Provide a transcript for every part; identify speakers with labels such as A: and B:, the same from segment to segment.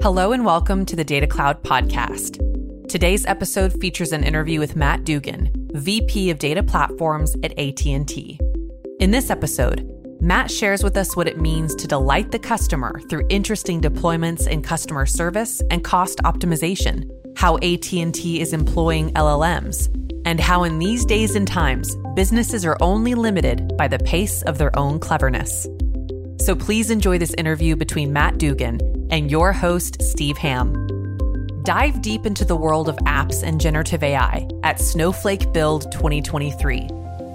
A: Hello and welcome to the Data Cloud podcast. Today's episode features an interview with Matt Dugan, VP of Data Platforms at AT&T. In this episode, Matt shares with us what it means to delight the customer through interesting deployments in customer service and cost optimization, how AT&T is employing LLMs, and how in these days and times, businesses are only limited by the pace of their own cleverness. So please enjoy this interview between Matt Dugan and your host, Steve Hamm. Dive deep into the world of apps and generative AI at Snowflake Build 2023.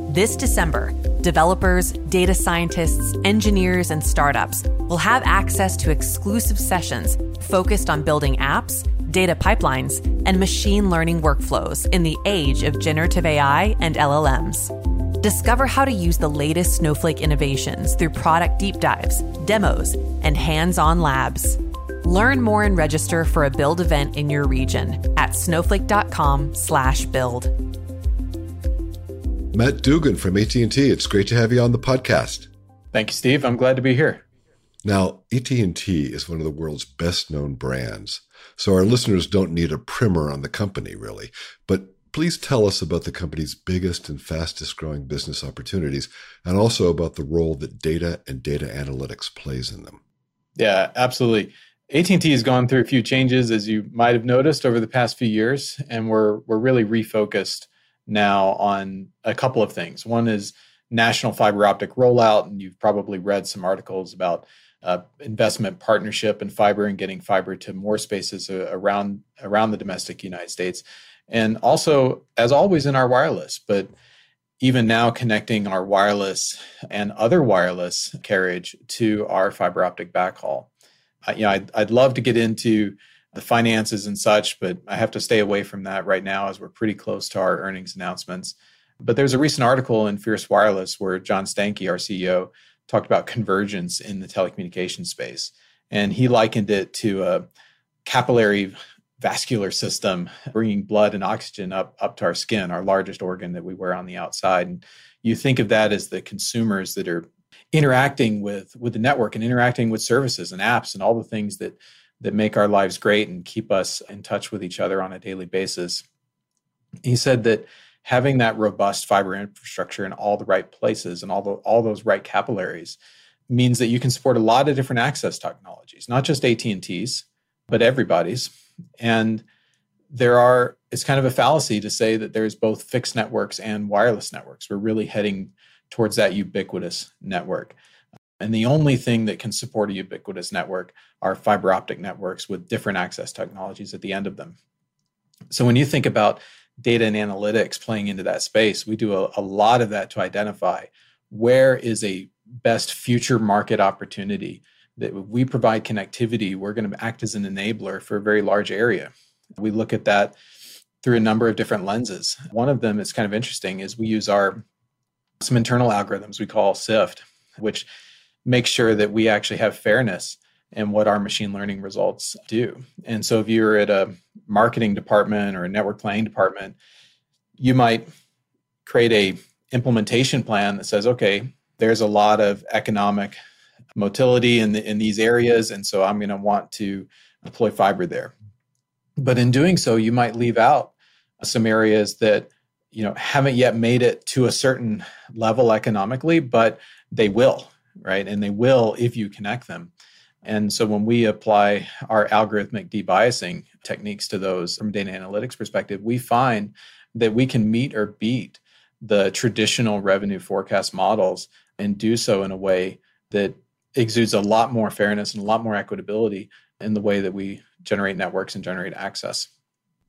A: This December, developers, data scientists, engineers, and startups will have access to exclusive sessions focused on building apps, data pipelines, and machine learning workflows in the age of generative AI and LLMs. Discover how to use the latest Snowflake innovations through product deep dives, demos, and hands on labs. Learn more and register for a build event in your region at snowflake.com/slash build.
B: Matt Dugan from AT&T, it's great to have you on the podcast.
C: Thank you, Steve. I'm glad to be here.
B: Now, AT&T is one of the world's best-known brands, so our listeners don't need a primer on the company, really. But Please tell us about the company's biggest and fastest growing business opportunities and also about the role that data and data analytics plays in them.
C: Yeah, absolutely. AT&T has gone through a few changes as you might have noticed over the past few years and we're we're really refocused now on a couple of things. One is national fiber optic rollout and you've probably read some articles about uh, investment partnership and fiber and getting fiber to more spaces uh, around around the domestic United States and also as always in our wireless but even now connecting our wireless and other wireless carriage to our fiber optic backhaul you know I'd, I'd love to get into the finances and such but i have to stay away from that right now as we're pretty close to our earnings announcements but there's a recent article in fierce wireless where john stankey our ceo talked about convergence in the telecommunications space and he likened it to a capillary vascular system, bringing blood and oxygen up up to our skin, our largest organ that we wear on the outside. And you think of that as the consumers that are interacting with with the network and interacting with services and apps and all the things that that make our lives great and keep us in touch with each other on a daily basis. He said that having that robust fiber infrastructure in all the right places and all the, all those right capillaries means that you can support a lot of different access technologies, not just AT&T's, but everybody's and there are, it's kind of a fallacy to say that there's both fixed networks and wireless networks. We're really heading towards that ubiquitous network. And the only thing that can support a ubiquitous network are fiber optic networks with different access technologies at the end of them. So when you think about data and analytics playing into that space, we do a, a lot of that to identify where is a best future market opportunity that we provide connectivity, we're going to act as an enabler for a very large area. We look at that through a number of different lenses. One of them is kind of interesting is we use our some internal algorithms we call SIFT, which makes sure that we actually have fairness in what our machine learning results do. And so if you're at a marketing department or a network planning department, you might create a implementation plan that says, okay, there's a lot of economic motility in, the, in these areas. And so I'm going to want to deploy fiber there. But in doing so, you might leave out some areas that you know haven't yet made it to a certain level economically, but they will, right? And they will if you connect them. And so when we apply our algorithmic debiasing techniques to those from data analytics perspective, we find that we can meet or beat the traditional revenue forecast models and do so in a way that exudes a lot more fairness and a lot more equitability in the way that we generate networks and generate access.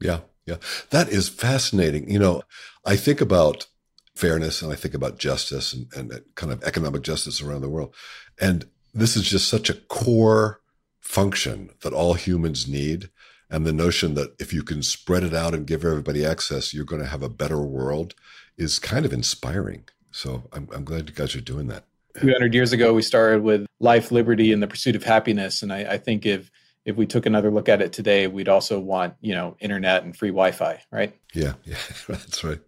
B: Yeah, yeah. That is fascinating. You know, I think about fairness and I think about justice and, and kind of economic justice around the world. And this is just such a core function that all humans need. And the notion that if you can spread it out and give everybody access, you're going to have a better world is kind of inspiring. So I'm, I'm glad you guys are doing that.
C: 200 years ago, we started with life, liberty, and the pursuit of happiness. And I, I, think if if we took another look at it today, we'd also want you know internet and free Wi-Fi, right?
B: Yeah, yeah, that's right,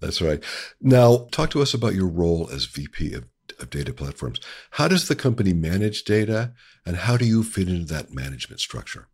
B: that's right. Now, talk to us about your role as VP of, of data platforms. How does the company manage data, and how do you fit into that management structure?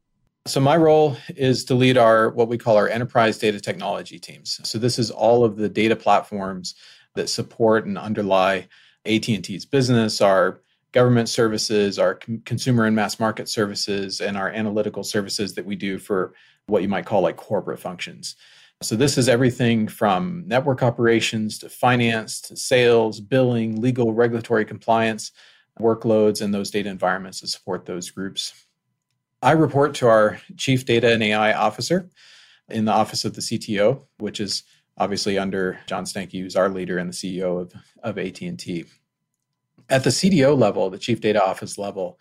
C: So my role is to lead our what we call our enterprise data technology teams. So this is all of the data platforms that support and underlie AT&T's business, our government services, our consumer and mass market services, and our analytical services that we do for what you might call like corporate functions. So this is everything from network operations to finance to sales, billing, legal, regulatory compliance, workloads, and those data environments to support those groups. I report to our chief data and AI officer in the office of the CTO, which is obviously under John Stankey, who's our leader and the CEO of, of AT&T. At the CDO level, the chief data office level,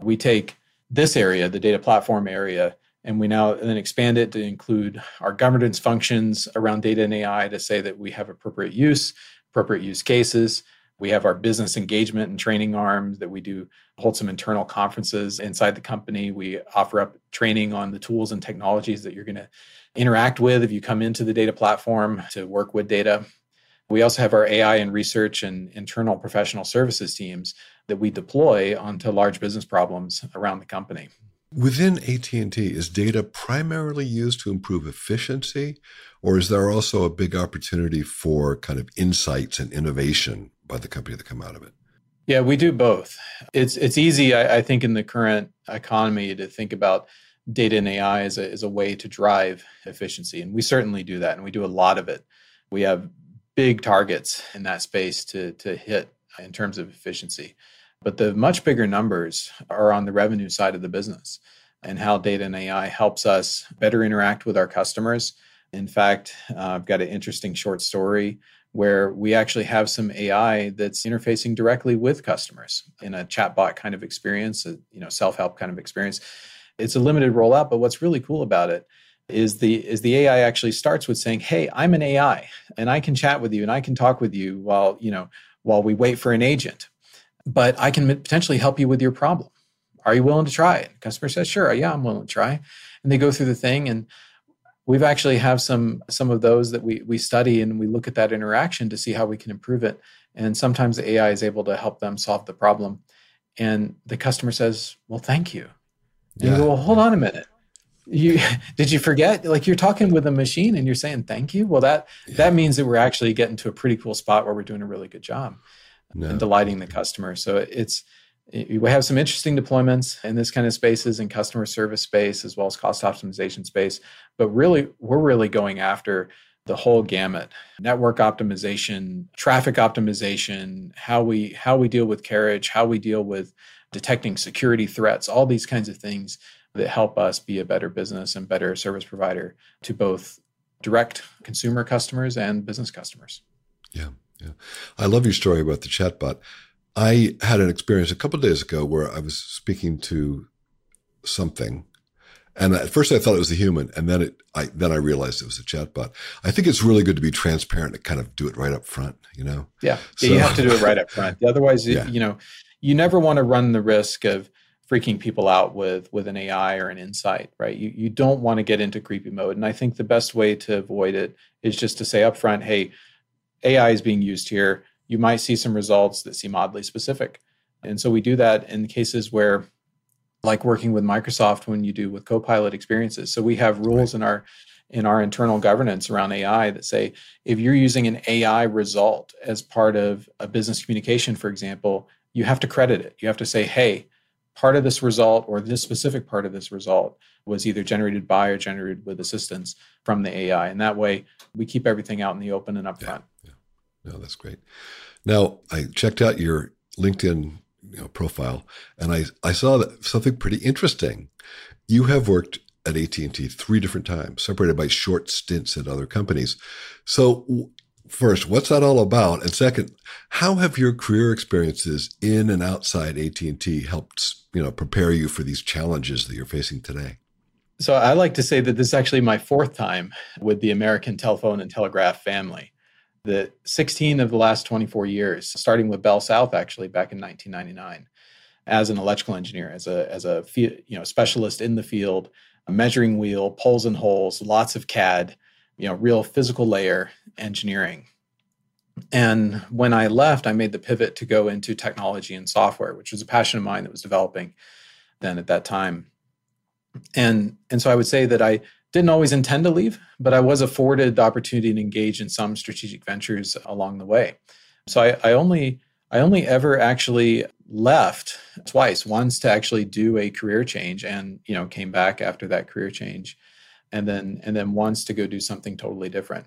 C: we take this area, the data platform area, and we now then expand it to include our governance functions around data and AI to say that we have appropriate use, appropriate use cases. We have our business engagement and training arms that we do hold some internal conferences inside the company. We offer up training on the tools and technologies that you're going to interact with if you come into the data platform to work with data. We also have our AI and research and internal professional services teams that we deploy onto large business problems around the company.
B: Within AT&T, is data primarily used to improve efficiency, or is there also a big opportunity for kind of insights and innovation by the company that come out of it?
C: Yeah, we do both. It's it's easy, I, I think, in the current economy to think about data and AI as a, as a way to drive efficiency, and we certainly do that, and we do a lot of it. We have big targets in that space to to hit in terms of efficiency. But the much bigger numbers are on the revenue side of the business and how data and AI helps us better interact with our customers. In fact, uh, I've got an interesting short story where we actually have some AI that's interfacing directly with customers in a chatbot kind of experience, a you know self-help kind of experience. It's a limited rollout, but what's really cool about it is the is the AI actually starts with saying, "Hey, I'm an AI and I can chat with you and I can talk with you while, you know, while we wait for an agent." but I can potentially help you with your problem. Are you willing to try it? The Customer says, sure. Yeah, I'm willing to try. And they go through the thing and we've actually have some some of those that we we study and we look at that interaction to see how we can improve it. And sometimes the AI is able to help them solve the problem. And the customer says, Well, thank you. And yeah. you go, Well, hold on a minute. You did you forget? Like you're talking with a machine and you're saying thank you? Well, that yeah. that means that we're actually getting to a pretty cool spot where we're doing a really good job no. and delighting the customer. So it's we have some interesting deployments in this kind of spaces in customer service space as well as cost optimization space. But really, we're really going after the whole gamut network optimization traffic optimization how we how we deal with carriage how we deal with detecting security threats all these kinds of things that help us be a better business and better service provider to both direct consumer customers and business customers
B: yeah yeah. I love your story about the chatbot. I had an experience a couple days ago where I was speaking to something. And at first I thought it was a human, and then it, I then I realized it was a chatbot. I think it's really good to be transparent and kind of do it right up front, you know.
C: Yeah, so, yeah you have to do it right up front. Otherwise, yeah. you know, you never want to run the risk of freaking people out with with an AI or an insight, right? You you don't want to get into creepy mode, and I think the best way to avoid it is just to say up front, hey AI is being used here, you might see some results that seem oddly specific. And so we do that in cases where, like working with Microsoft when you do with Copilot experiences. So we have rules right. in our in our internal governance around AI that say if you're using an AI result as part of a business communication, for example, you have to credit it. You have to say, hey, part of this result or this specific part of this result was either generated by or generated with assistance from the AI. And that way we keep everything out in the open and upfront.
B: Yeah, yeah. No, that's great. Now I checked out your LinkedIn you know, profile and I, I saw that something pretty interesting. You have worked at AT&T three different times, separated by short stints at other companies. So first, what's that all about? And second, how have your career experiences in and outside AT&T helped, you know, prepare you for these challenges that you're facing today?
C: So I like to say that this is actually my fourth time with the American Telephone and Telegraph family. The 16 of the last 24 years, starting with Bell South actually back in 1999, as an electrical engineer, as a as a you know specialist in the field, measuring wheel, poles and holes, lots of CAD, you know, real physical layer engineering. And when I left, I made the pivot to go into technology and software, which was a passion of mine that was developing then at that time. And and so I would say that I didn't always intend to leave, but I was afforded the opportunity to engage in some strategic ventures along the way. So I, I only I only ever actually left twice. Once to actually do a career change, and you know came back after that career change, and then and then once to go do something totally different.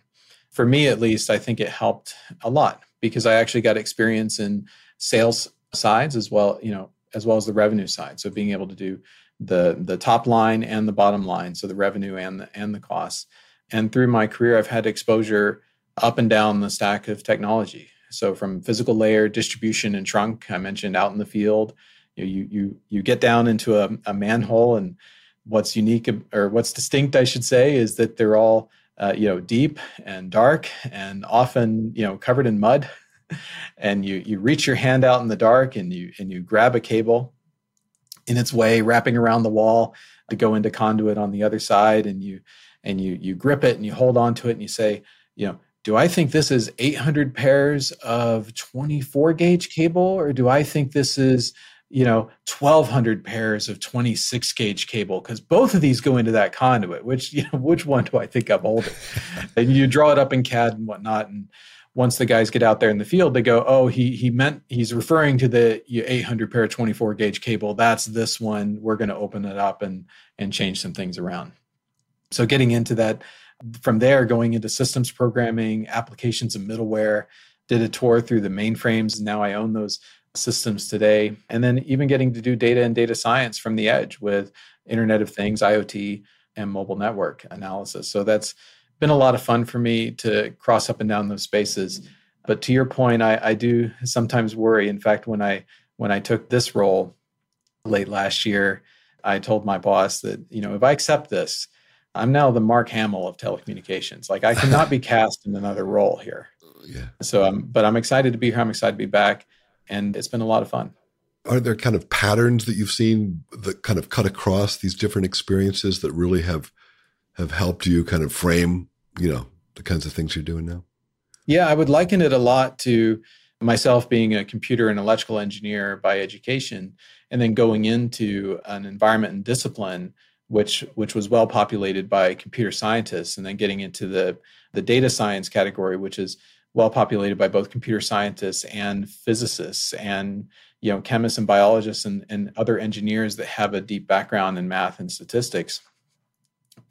C: For me, at least, I think it helped a lot because I actually got experience in sales sides as well, you know, as well as the revenue side. So being able to do the the top line and the bottom line, so the revenue and the and the costs. And through my career, I've had exposure up and down the stack of technology. So from physical layer, distribution, and trunk, I mentioned out in the field. You you you you get down into a, a manhole, and what's unique or what's distinct, I should say, is that they're all uh, you know deep and dark and often you know covered in mud. and you you reach your hand out in the dark and you and you grab a cable in its way, wrapping around the wall to go into conduit on the other side, and you and you you grip it and you hold on to it and you say, you know, do I think this is 800 pairs of 24 gauge cable, or do I think this is you know 1200 pairs of 26 gauge cable because both of these go into that conduit which you know which one do i think i'm holding and you draw it up in cad and whatnot and once the guys get out there in the field, they go, "Oh, he he meant he's referring to the 800 pair 24 gauge cable. That's this one. We're going to open it up and and change some things around." So getting into that from there, going into systems programming, applications and middleware, did a tour through the mainframes. And now I own those systems today, and then even getting to do data and data science from the edge with Internet of Things, IoT, and mobile network analysis. So that's been a lot of fun for me to cross up and down those spaces. But to your point, I, I do sometimes worry. In fact, when I when I took this role late last year, I told my boss that you know if I accept this, I'm now the Mark Hamill of telecommunications. Like I cannot be cast in another role here. Yeah. So I'm, but I'm excited to be here. I'm excited to be back, and it's been a lot of fun.
B: Are there kind of patterns that you've seen that kind of cut across these different experiences that really have have helped you kind of frame, you know, the kinds of things you're doing now?
C: Yeah, I would liken it a lot to myself being a computer and electrical engineer by education and then going into an environment and discipline which which was well populated by computer scientists and then getting into the the data science category which is well populated by both computer scientists and physicists and you know chemists and biologists and, and other engineers that have a deep background in math and statistics.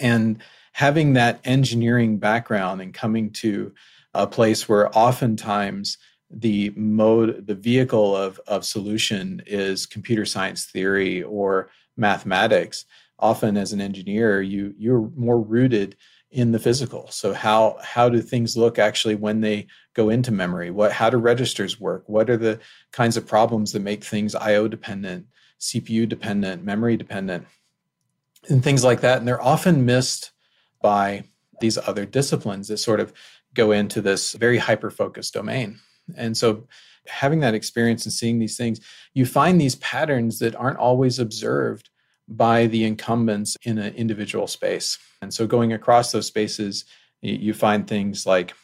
C: And having that engineering background and coming to a place where oftentimes the mode the vehicle of, of solution is computer science theory or mathematics often as an engineer you you're more rooted in the physical so how how do things look actually when they go into memory what how do registers work what are the kinds of problems that make things io dependent cpu dependent memory dependent and things like that. And they're often missed by these other disciplines that sort of go into this very hyper focused domain. And so, having that experience and seeing these things, you find these patterns that aren't always observed by the incumbents in an individual space. And so, going across those spaces, you find things like,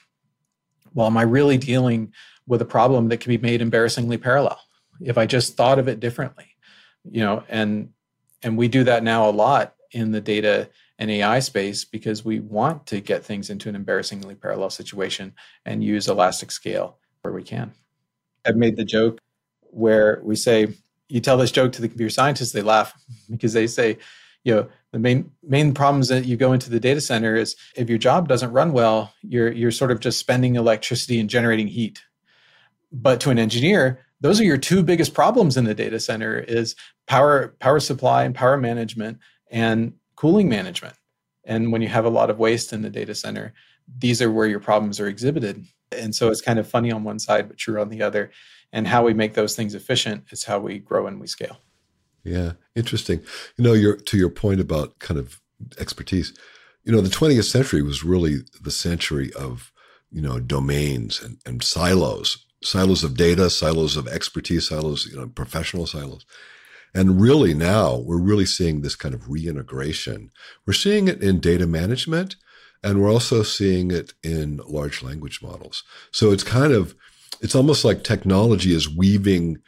C: well, am I really dealing with a problem that can be made embarrassingly parallel if I just thought of it differently? You know, and and we do that now a lot in the data and AI space because we want to get things into an embarrassingly parallel situation and use elastic scale where we can. I've made the joke where we say, you tell this joke to the computer scientists, they laugh because they say, you know, the main main problems that you go into the data center is if your job doesn't run well, you're you're sort of just spending electricity and generating heat. But to an engineer, those are your two biggest problems in the data center is power power supply and power management and cooling management. And when you have a lot of waste in the data center these are where your problems are exhibited. And so it's kind of funny on one side but true on the other and how we make those things efficient is how we grow and we scale
B: yeah interesting you know your to your point about kind of expertise you know the 20th century was really the century of you know domains and, and silos silos of data, silos of expertise, silos, you know, professional silos. And really now we're really seeing this kind of reintegration. We're seeing it in data management and we're also seeing it in large language models. So it's kind of, it's almost like technology is weaving,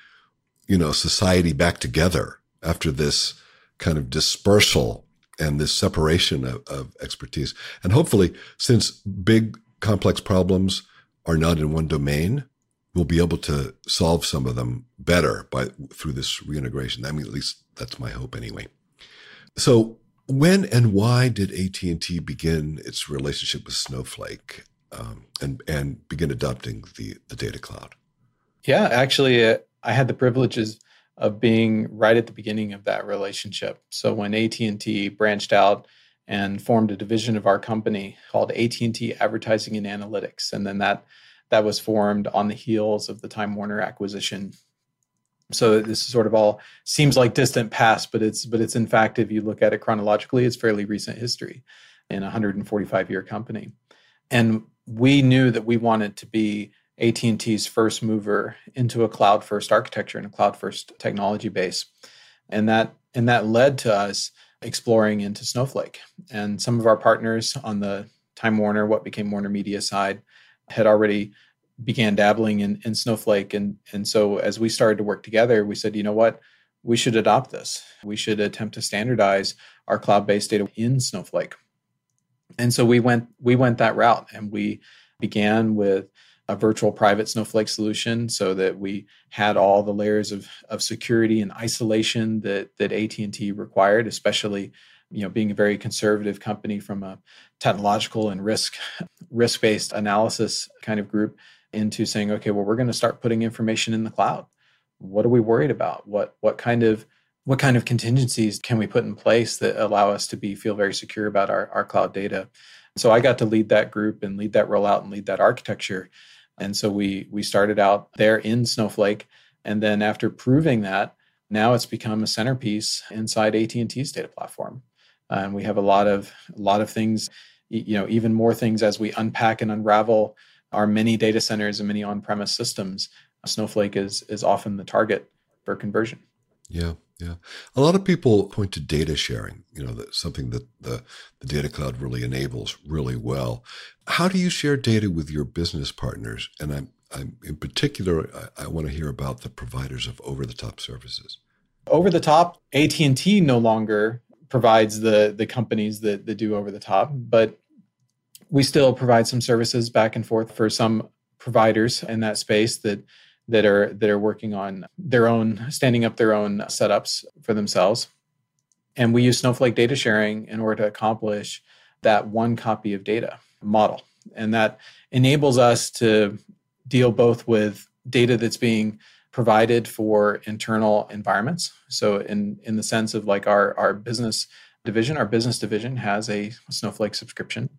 B: you know, society back together after this kind of dispersal and this separation of, of expertise. And hopefully, since big complex problems are not in one domain, we'll be able to solve some of them better by through this reintegration. I mean, at least that's my hope anyway. So when and why did AT&T begin its relationship with Snowflake um, and, and begin adopting the, the data cloud?
C: Yeah, actually, uh, I had the privileges of being right at the beginning of that relationship. So when AT&T branched out and formed a division of our company called AT&T Advertising and Analytics, and then that that was formed on the heels of the Time Warner acquisition so this sort of all seems like distant past, but it's but it's in fact, if you look at it chronologically, it's fairly recent history in a 145 year company. And we knew that we wanted to be AT&T's first mover into a cloud first architecture and a cloud first technology base. And that and that led to us exploring into Snowflake. And some of our partners on the Time Warner, what became Warner Media side, had already began dabbling in, in Snowflake. And, and so as we started to work together, we said, you know what? We should adopt this. We should attempt to standardize our cloud-based data in Snowflake. And so we went we went that route and we began with a virtual private Snowflake solution so that we had all the layers of, of security and isolation that, that AT&T required, especially you know being a very conservative company from a technological and risk risk-based analysis kind of group into saying, okay, well, we're going to start putting information in the cloud. What are we worried about? What what kind of what kind of contingencies can we put in place that allow us to be feel very secure about our, our cloud data? So I got to lead that group and lead that rollout and lead that architecture. And so we we started out there in Snowflake, and then after proving that, now it's become a centerpiece inside AT&T's data platform. And we have a lot of a lot of things, you know, even more things as we unpack and unravel our many data centers and many on-premise systems, Snowflake is is often the target for conversion.
B: Yeah, yeah. A lot of people point to data sharing. You know, that something that the the data cloud really enables really well. How do you share data with your business partners? And I'm I'm in particular, I, I want to hear about the providers of over-the-top services.
C: Over the top, AT and T no longer provides the the companies that, that do over the top, but we still provide some services back and forth for some providers in that space that that are that are working on their own standing up their own setups for themselves. And we use snowflake data sharing in order to accomplish that one copy of data model. And that enables us to deal both with data that's being provided for internal environments. So in in the sense of like our our business division our business division has a snowflake subscription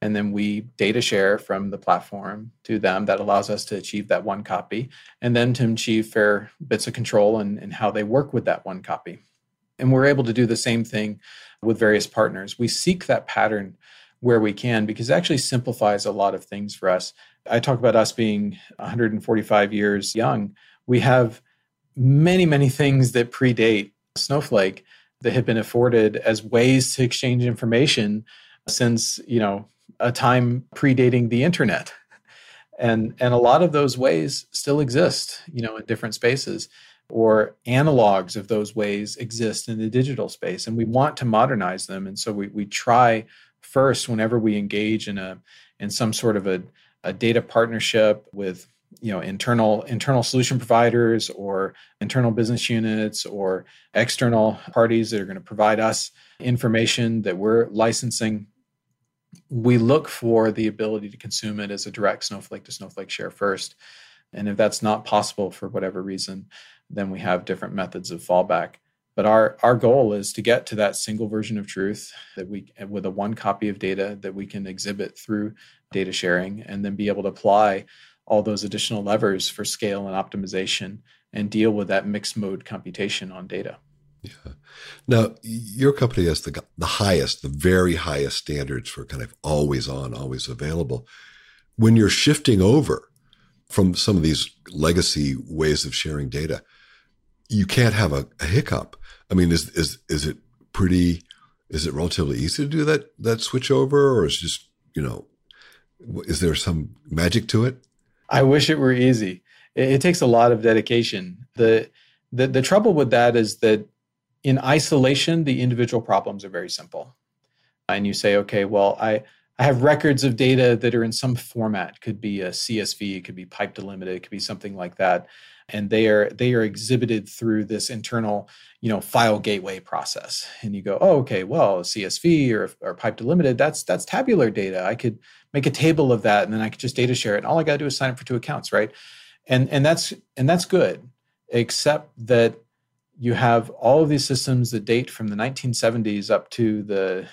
C: and then we data share from the platform to them that allows us to achieve that one copy. And then to achieve fair bits of control and, and how they work with that one copy. And we're able to do the same thing with various partners. We seek that pattern where we can because it actually simplifies a lot of things for us. I talk about us being 145 years young. We have many many things that predate snowflake that have been afforded as ways to exchange information since you know a time predating the internet. And and a lot of those ways still exist you know in different spaces or analogs of those ways exist in the digital space and we want to modernize them. And so we, we try first whenever we engage in a in some sort of a, a data partnership with you know internal internal solution providers or internal business units or external parties that are going to provide us information that we're licensing we look for the ability to consume it as a direct snowflake to snowflake share first. And if that's not possible for whatever reason, then we have different methods of fallback. But our, our goal is to get to that single version of truth that we, with a one copy of data that we can exhibit through data sharing and then be able to apply all those additional levers for scale and optimization and deal with that mixed mode computation on data.
B: Yeah. Now, your company has the the highest, the very highest standards for kind of always on, always available. When you're shifting over from some of these legacy ways of sharing data, you can't have a, a hiccup. I mean, is is is it pretty? Is it relatively easy to do that that switch over, or is just you know, is there some magic to it?
C: I wish it were easy. It, it takes a lot of dedication. the the The trouble with that is that in isolation, the individual problems are very simple. And you say, okay, well, I, I have records of data that are in some format. Could be a CSV, it could be pipe delimited, it could be something like that. And they are they are exhibited through this internal, you know, file gateway process. And you go, oh, okay, well, CSV or, or pipe delimited, that's that's tabular data. I could make a table of that and then I could just data share it. And all I gotta do is sign up for two accounts, right? And and that's and that's good, except that you have all of these systems that date from the 1970s up to the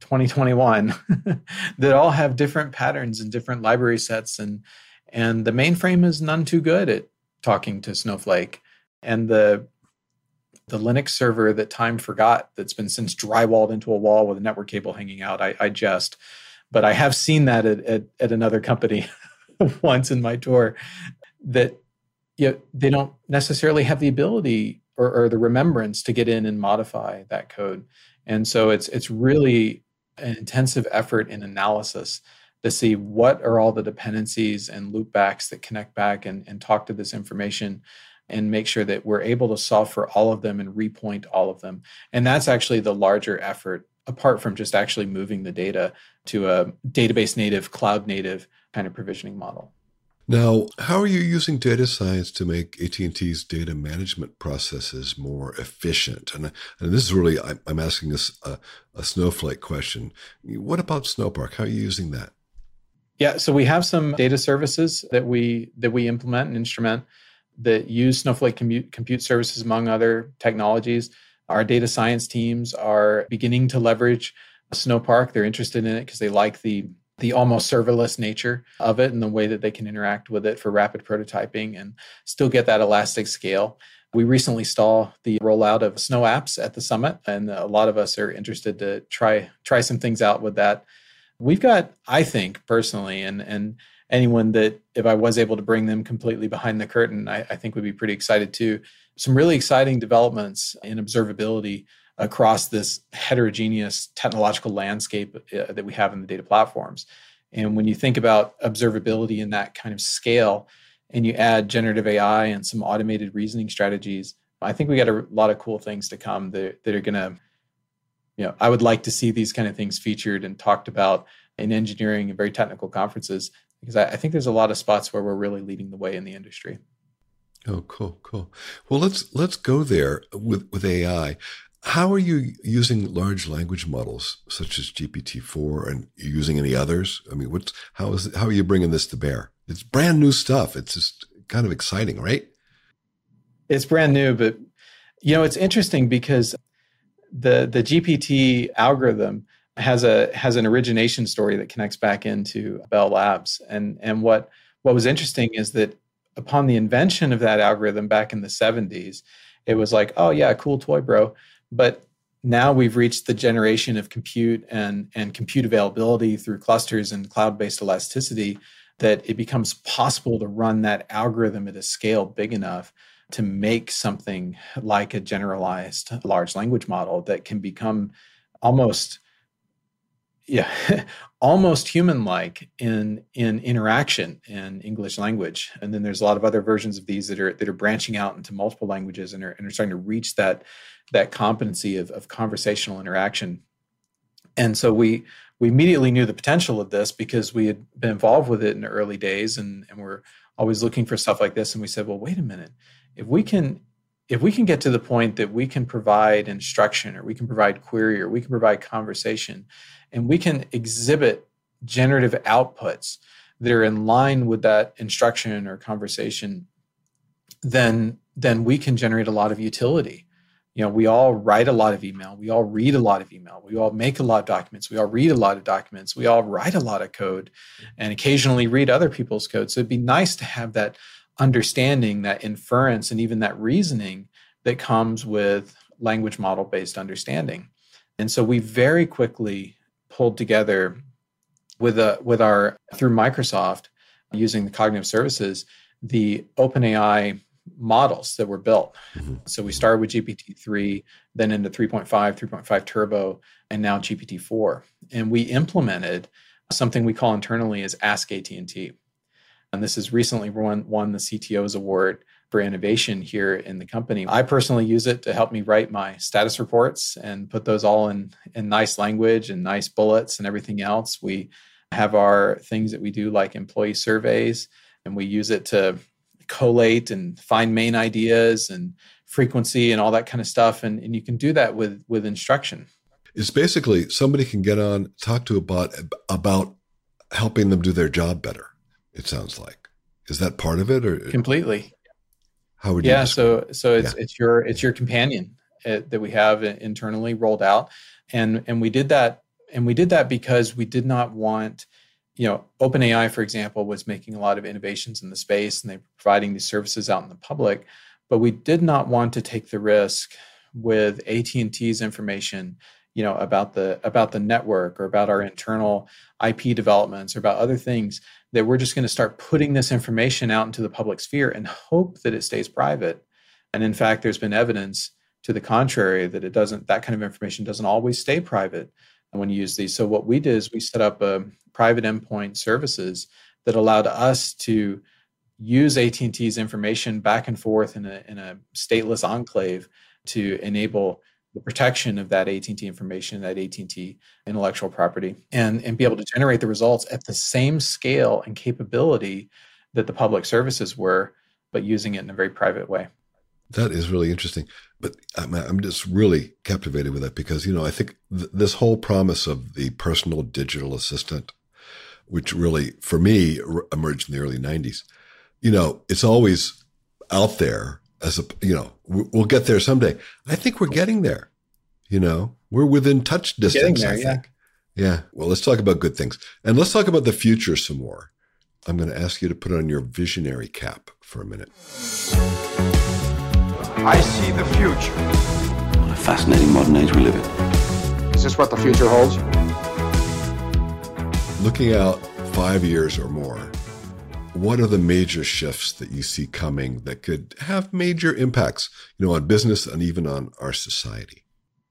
C: 2021 that all have different patterns and different library sets and and the mainframe is none too good at talking to snowflake. And the the linux server that time forgot that's been since drywalled into a wall with a network cable hanging out i, I jest. But i have seen that at, at, at another company once in my tour that you know, they don't necessarily have the ability or, or the remembrance to get in and modify that code. And so it's it's really an intensive effort in analysis to see what are all the dependencies and loopbacks that connect back and, and talk to this information and make sure that we're able to solve for all of them and repoint all of them. And that's actually the larger effort, apart from just actually moving the data to a database native, cloud native kind of provisioning model.
B: Now, how are you using data science to make AT&T's data management processes more efficient? And, and this is really, I'm asking this a, a Snowflake question. What about Snowpark? How are you using that?
C: Yeah, so we have some data services that we that we implement and instrument that use Snowflake compute services among other technologies. Our data science teams are beginning to leverage Snowpark. They're interested in it because they like the the almost serverless nature of it and the way that they can interact with it for rapid prototyping and still get that elastic scale. We recently saw the rollout of Snow Apps at the summit, and a lot of us are interested to try try some things out with that. We've got, I think personally, and and anyone that if I was able to bring them completely behind the curtain, I, I think would be pretty excited too. Some really exciting developments in observability across this heterogeneous technological landscape uh, that we have in the data platforms. And when you think about observability in that kind of scale, and you add generative AI and some automated reasoning strategies, I think we got a lot of cool things to come that, that are going to, you know, I would like to see these kind of things featured and talked about in engineering and very technical conferences because I, I think there's a lot of spots where we're really leading the way in the industry.
B: Oh, cool, cool. Well, let's let's go there with with AI. How are you using large language models such as GPT-4 and using any others? I mean, what's, how is, how are you bringing this to bear? It's brand new stuff. It's just kind of exciting, right?
C: It's brand new, but you know, it's interesting because the, the GPT algorithm has a, has an origination story that connects back into Bell Labs. And, and what, what was interesting is that upon the invention of that algorithm back in the 70s, it was like, oh yeah, cool toy, bro. But now we've reached the generation of compute and, and compute availability through clusters and cloud based elasticity that it becomes possible to run that algorithm at a scale big enough to make something like a generalized large language model that can become almost yeah almost human like in in interaction in english language and then there's a lot of other versions of these that are that are branching out into multiple languages and are, and are starting to reach that that competency of, of conversational interaction. And so we we immediately knew the potential of this because we had been involved with it in the early days and, and we're always looking for stuff like this. And we said, well, wait a minute. If we can if we can get to the point that we can provide instruction or we can provide query or we can provide conversation and we can exhibit generative outputs that are in line with that instruction or conversation, then then we can generate a lot of utility. You know we all write a lot of email we all read a lot of email we all make a lot of documents we all read a lot of documents we all write a lot of code and occasionally read other people's code. So it'd be nice to have that understanding that inference and even that reasoning that comes with language model based understanding and so we very quickly pulled together with a with our through microsoft using the cognitive services the openai models that were built. Mm-hmm. So we started with GPT-3, then into 3.5, 3.5 Turbo, and now GPT-4. And we implemented something we call internally as Ask AT&T. And this has recently won, won the CTO's award for innovation here in the company. I personally use it to help me write my status reports and put those all in, in nice language and nice bullets and everything else. We have our things that we do like employee surveys, and we use it to collate and find main ideas and frequency and all that kind of stuff. And, and you can do that with with instruction.
B: It's basically somebody can get on, talk to a bot about helping them do their job better. It sounds like. Is that part of it or
C: completely?
B: How would
C: you? Yeah, so so it's yeah. it's your it's your companion uh, that we have internally rolled out, and and we did that and we did that because we did not want you know openai for example was making a lot of innovations in the space and they're providing these services out in the public but we did not want to take the risk with AT&T's information you know about the about the network or about our internal IP developments or about other things that we're just going to start putting this information out into the public sphere and hope that it stays private. And in fact there's been evidence to the contrary that it doesn't that kind of information doesn't always stay private when you use these. So what we did is we set up a private endpoint services that allowed us to use AT&T's information back and forth in a, in a stateless enclave to enable the protection of that AT&T information, that AT&T intellectual property, and, and be able to generate the results at the same scale and capability that the public services were, but using it in a very private way.
B: That is really interesting. But I'm, I'm just really captivated with that because, you know, I think th- this whole promise of the personal digital assistant, which really, for me, emerged in the early 90s, you know, it's always out there as a, you know, we'll get there someday. I think we're getting there. You know, we're within touch distance, there, I think. Yeah. yeah. Well, let's talk about good things. And let's talk about the future some more. I'm going to ask you to put on your visionary cap for a minute.
D: I see the future.
E: What a fascinating modern age we live
D: in. Is this what the future holds?
B: Looking out five years or more, what are the major shifts that you see coming that could have major impacts, you know, on business and even on our society?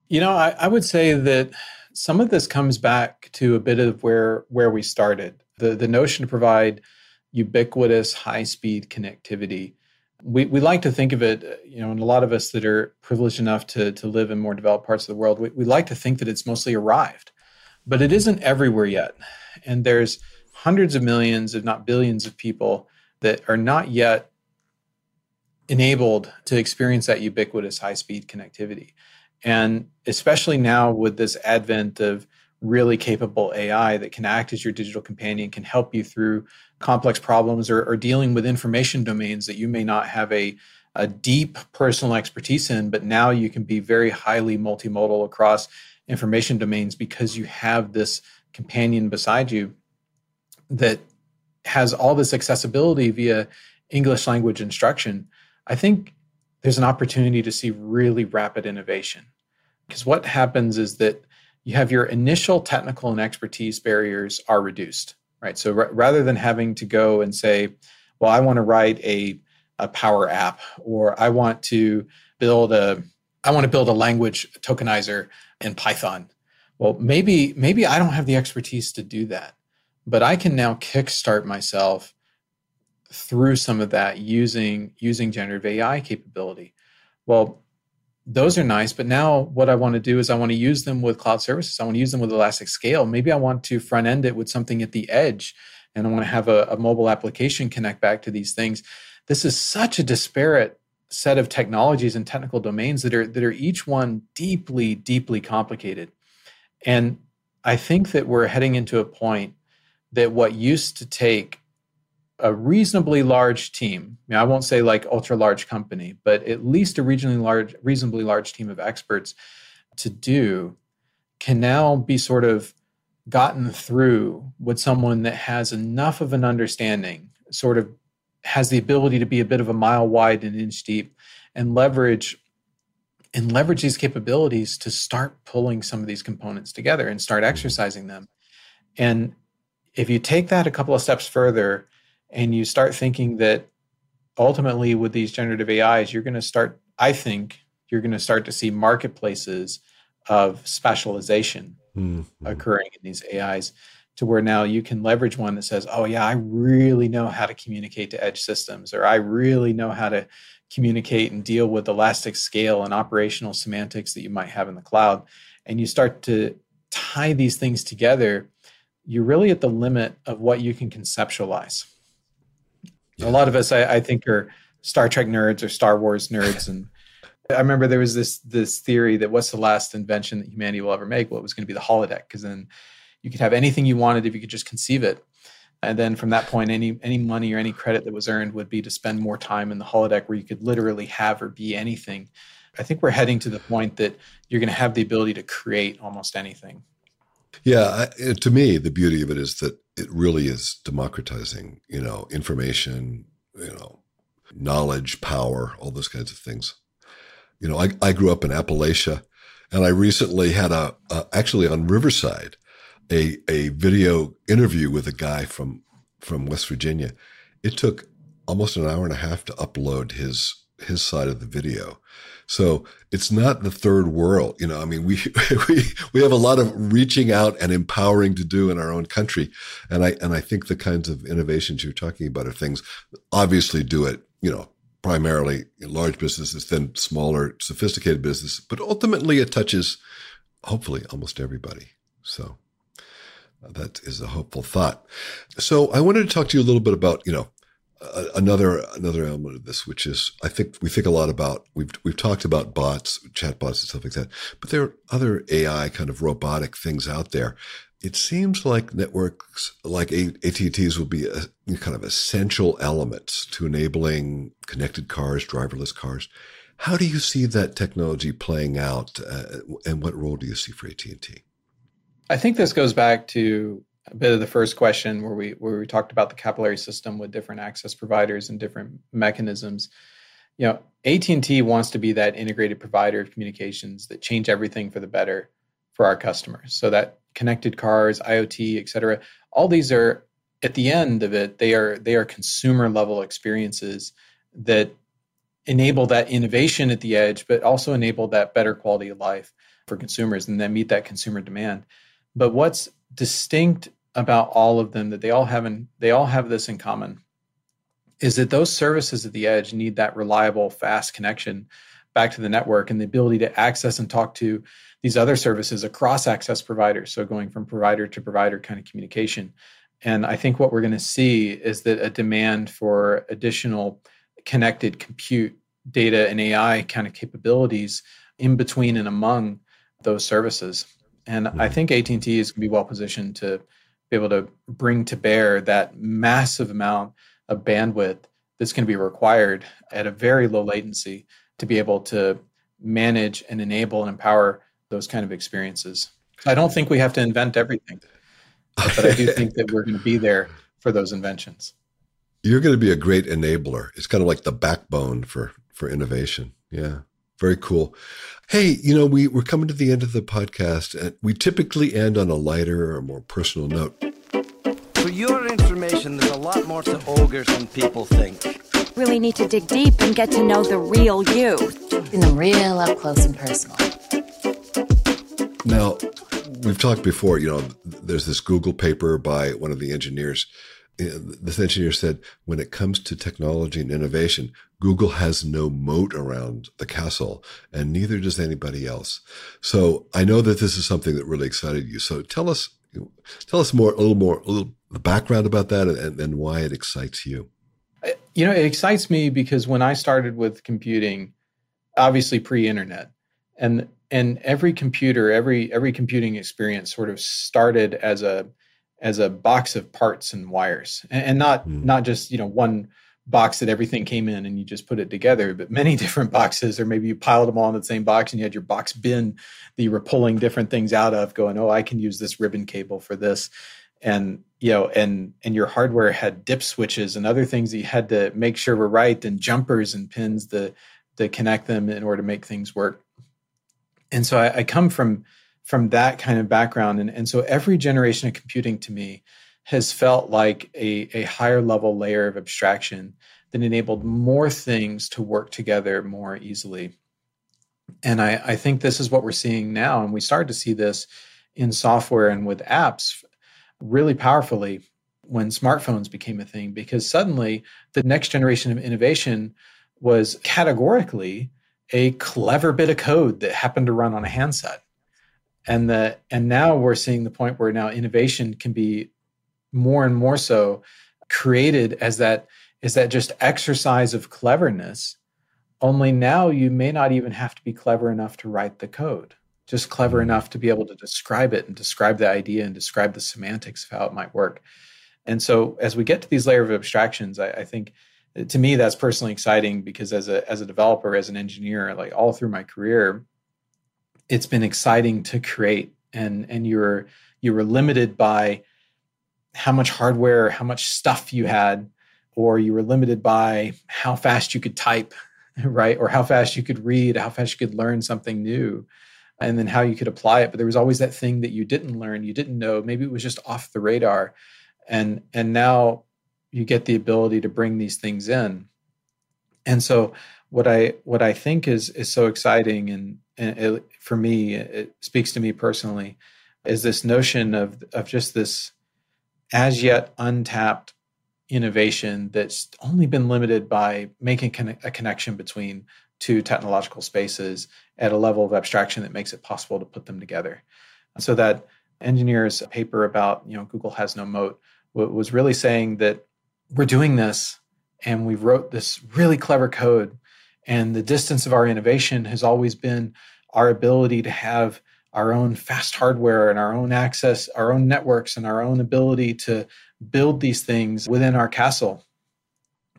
C: You know, I, I would say that some of this comes back to a bit of where where we started. The the notion to provide ubiquitous high speed connectivity. We, we like to think of it, you know, and a lot of us that are privileged enough to, to live in more developed parts of the world, we, we like to think that it's mostly arrived, but it isn't everywhere yet. And there's hundreds of millions, if not billions, of people that are not yet enabled to experience that ubiquitous high speed connectivity. And especially now with this advent of really capable AI that can act as your digital companion, can help you through complex problems or, or dealing with information domains that you may not have a, a deep personal expertise in, but now you can be very highly multimodal across information domains because you have this companion beside you that has all this accessibility via English language instruction, I think there's an opportunity to see really rapid innovation. Because what happens is that you have your initial technical and expertise barriers are reduced, right? So r- rather than having to go and say, well, I want to write a, a power app or I want to build a I want to build a language tokenizer in Python. Well, maybe maybe I don't have the expertise to do that but I can now kickstart myself through some of that using using generative AI capability. Well, those are nice, but now what I want to do is I want to use them with cloud services. I want to use them with Elastic Scale. Maybe I want to front end it with something at the edge, and I want to have a, a mobile application connect back to these things. This is such a disparate set of technologies and technical domains that are that are each one deeply, deeply complicated. And I think that we're heading into a point that what used to take a reasonably large team, I, mean, I won't say like ultra large company, but at least a regionally large, reasonably large team of experts to do can now be sort of gotten through with someone that has enough of an understanding, sort of has the ability to be a bit of a mile wide and inch deep and leverage and leverage these capabilities to start pulling some of these components together and start exercising them. And if you take that a couple of steps further and you start thinking that ultimately with these generative AIs, you're going to start, I think, you're going to start to see marketplaces of specialization mm-hmm. occurring in these AIs. to where now you can leverage one that says, oh, yeah, I really know how to communicate to edge systems, or I really know how to communicate and deal with elastic scale and operational semantics that you might have in the cloud. And you start to tie these things together, you're really at the limit of what you can conceptualize. Yeah. A lot of us, I, I think, are Star Trek nerds or Star Wars nerds, and I remember there was this this theory that what's the last invention that humanity will ever make? Well, it was going to be the holodeck, because then you could have anything you wanted if you could just conceive it. And then from that point, any any money or any credit that was earned would be to spend more time in the holodeck where you could literally have or be anything. I think we're heading to the point that you're going to have the ability to create almost anything.
B: Yeah, I, to me, the beauty of it is that it really is democratizing, you know, information, you know, knowledge, power, all those kinds of things. You know, I, I grew up in Appalachia and I recently had a, a actually on Riverside, a, a video interview with a guy from, from West Virginia. It took almost an hour and a half to upload his, his side of the video. So it's not the third world. You know, I mean, we, we, we have a lot of reaching out and empowering to do in our own country. And I, and I think the kinds of innovations you're talking about are things obviously do it, you know, primarily large businesses, then smaller, sophisticated business, but ultimately it touches hopefully almost everybody. So that is a hopeful thought. So I wanted to talk to you a little bit about, you know, another another element of this, which is I think we think a lot about we've we've talked about bots, chatbots, and stuff like that, but there are other AI kind of robotic things out there. It seems like networks like AT&T's will be a, kind of essential elements to enabling connected cars, driverless cars. How do you see that technology playing out, uh, and what role do you see for AT&T?
C: I think this goes back to a bit of the first question where we where we talked about the capillary system with different access providers and different mechanisms. You know AT&T wants to be that integrated provider of communications that change everything for the better for our customers. So that connected cars IoT et cetera all these are at the end of it they are they are consumer level experiences that enable that innovation at the edge but also enable that better quality of life for consumers and then meet that consumer demand but what's distinct about all of them that they all have in, they all have this in common is that those services at the edge need that reliable fast connection back to the network and the ability to access and talk to these other services across access providers. So going from provider to provider kind of communication. And i think what we're going to see is that a demand for additional connected compute data and ai kind of capabilities in between and among those services and I think AT&T is going to be well positioned to be able to bring to bear that massive amount of bandwidth that's going to be required at a very low latency to be able to manage and enable and empower those kind of experiences. I don't think we have to invent everything, but I do think that we're going to be there for those inventions.
B: You're going to be a great enabler. It's kind of like the backbone for for innovation. Yeah. Very cool. Hey, you know, we, we're coming to the end of the podcast, and we typically end on a lighter or more personal note.
F: For your information, there's a lot more to ogres than people think.
G: Really need to dig deep and get to know the real you.
H: In them real up close and personal.
B: Now, we've talked before, you know, there's this Google paper by one of the engineers this engineer said, when it comes to technology and innovation, Google has no moat around the castle, and neither does anybody else. So I know that this is something that really excited you. So tell us, tell us more, a little more, a little the background about that, and, and why it excites you.
C: You know, it excites me because when I started with computing, obviously pre-internet, and and every computer, every every computing experience sort of started as a as a box of parts and wires. And, and not mm. not just you know one box that everything came in and you just put it together but many different boxes or maybe you piled them all in the same box and you had your box bin that you were pulling different things out of going oh i can use this ribbon cable for this. And you know and and your hardware had dip switches and other things that you had to make sure were right and jumpers and pins to to connect them in order to make things work. And so I, I come from from that kind of background. And, and so every generation of computing to me has felt like a, a higher level layer of abstraction that enabled more things to work together more easily. And I, I think this is what we're seeing now. And we started to see this in software and with apps really powerfully when smartphones became a thing because suddenly the next generation of innovation was categorically a clever bit of code that happened to run on a handset and the and now we're seeing the point where now innovation can be more and more so created as that is that just exercise of cleverness. Only now you may not even have to be clever enough to write the code. Just clever mm-hmm. enough to be able to describe it and describe the idea and describe the semantics of how it might work. And so as we get to these layer of abstractions I, I think to me that's personally exciting because as a as a developer as an engineer like all through my career it's been exciting to create and and you're you were limited by how much hardware how much stuff you had or you were limited by how fast you could type right? Or how fast you could read how fast you could learn something new and then how you could apply it. But there was always that thing that you didn't learn you didn't know. Maybe it was just off the radar. And and now you get the ability to bring these things in. And so what i what i think is is so exciting and, and it, for me it speaks to me personally is this notion of of just this as yet untapped innovation that's only been limited by making a connection between two technological spaces at a level of abstraction that makes it possible to put them together. So that engineers paper about you know google has no moat was really saying that we're doing this and we wrote this really clever code and the distance of our innovation has always been our ability to have our own fast hardware and our own access our own networks and our own ability to build these things within our castle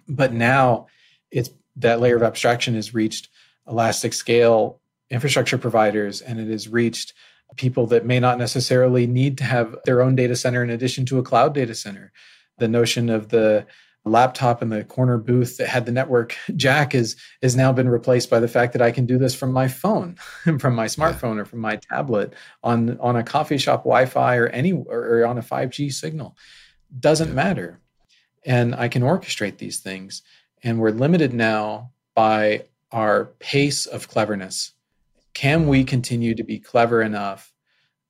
C: but now it's that layer of abstraction has reached elastic scale infrastructure providers and it has reached people that may not necessarily need to have their own data center in addition to a cloud data center. The notion of the laptop in the corner booth that had the network jack is is now been replaced by the fact that I can do this from my phone, from my smartphone or from my tablet on on a coffee shop Wi-Fi or any or, or on a 5G signal. Doesn't matter. And I can orchestrate these things. And we're limited now by our pace of cleverness can we continue to be clever enough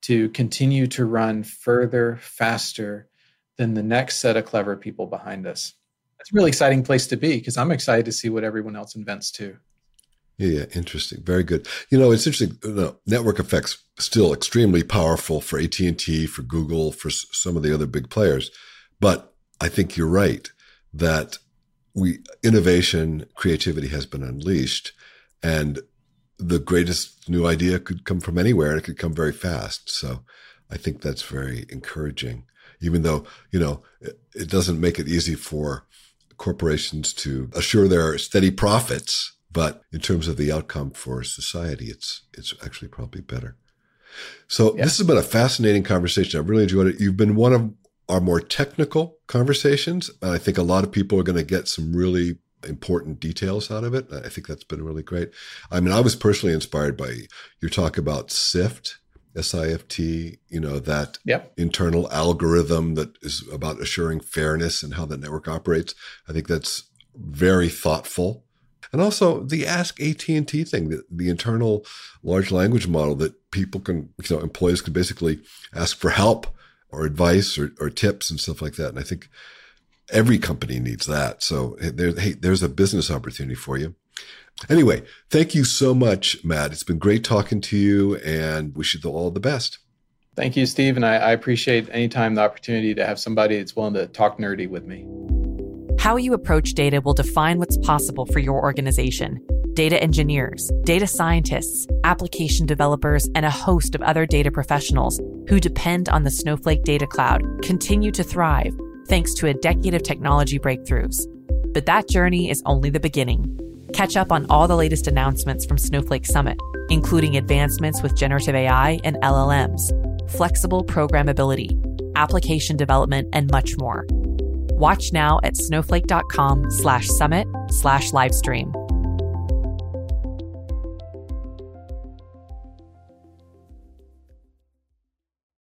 C: to continue to run further, faster than the next set of clever people behind us? That's a really exciting place to be because I'm excited to see what everyone else invents too.
B: Yeah, yeah, interesting. Very good. You know, it's interesting. You know, network effects still extremely powerful for AT and T, for Google, for some of the other big players. But I think you're right that we innovation, creativity has been unleashed, and the greatest new idea could come from anywhere and it could come very fast. So I think that's very encouraging, even though, you know, it, it doesn't make it easy for corporations to assure their steady profits. But in terms of the outcome for society, it's, it's actually probably better. So yeah. this has been a fascinating conversation. I've really enjoyed it. You've been one of our more technical conversations. And I think a lot of people are going to get some really important details out of it. I think that's been really great. I mean, I was personally inspired by your talk about SIFT, S-I-F-T, you know, that
C: yep.
B: internal algorithm that is about assuring fairness and how the network operates. I think that's very thoughtful. And also the Ask AT&T thing, the, the internal large language model that people can, you know, employees can basically ask for help or advice or, or tips and stuff like that. And I think every company needs that. So there, hey, there's a business opportunity for you. Anyway, thank you so much, Matt. It's been great talking to you and wish you all the best.
C: Thank you, Steve. And I, I appreciate anytime the opportunity to have somebody that's willing to talk nerdy with me.
A: How you approach data will define what's possible for your organization. Data engineers, data scientists, application developers, and a host of other data professionals who depend on the Snowflake Data Cloud continue to thrive thanks to a decade of technology breakthroughs. But that journey is only the beginning. Catch up on all the latest announcements from Snowflake Summit, including advancements with generative AI and LLMs, flexible programmability, application development, and much more. Watch now at snowflake.com slash summit slash livestream.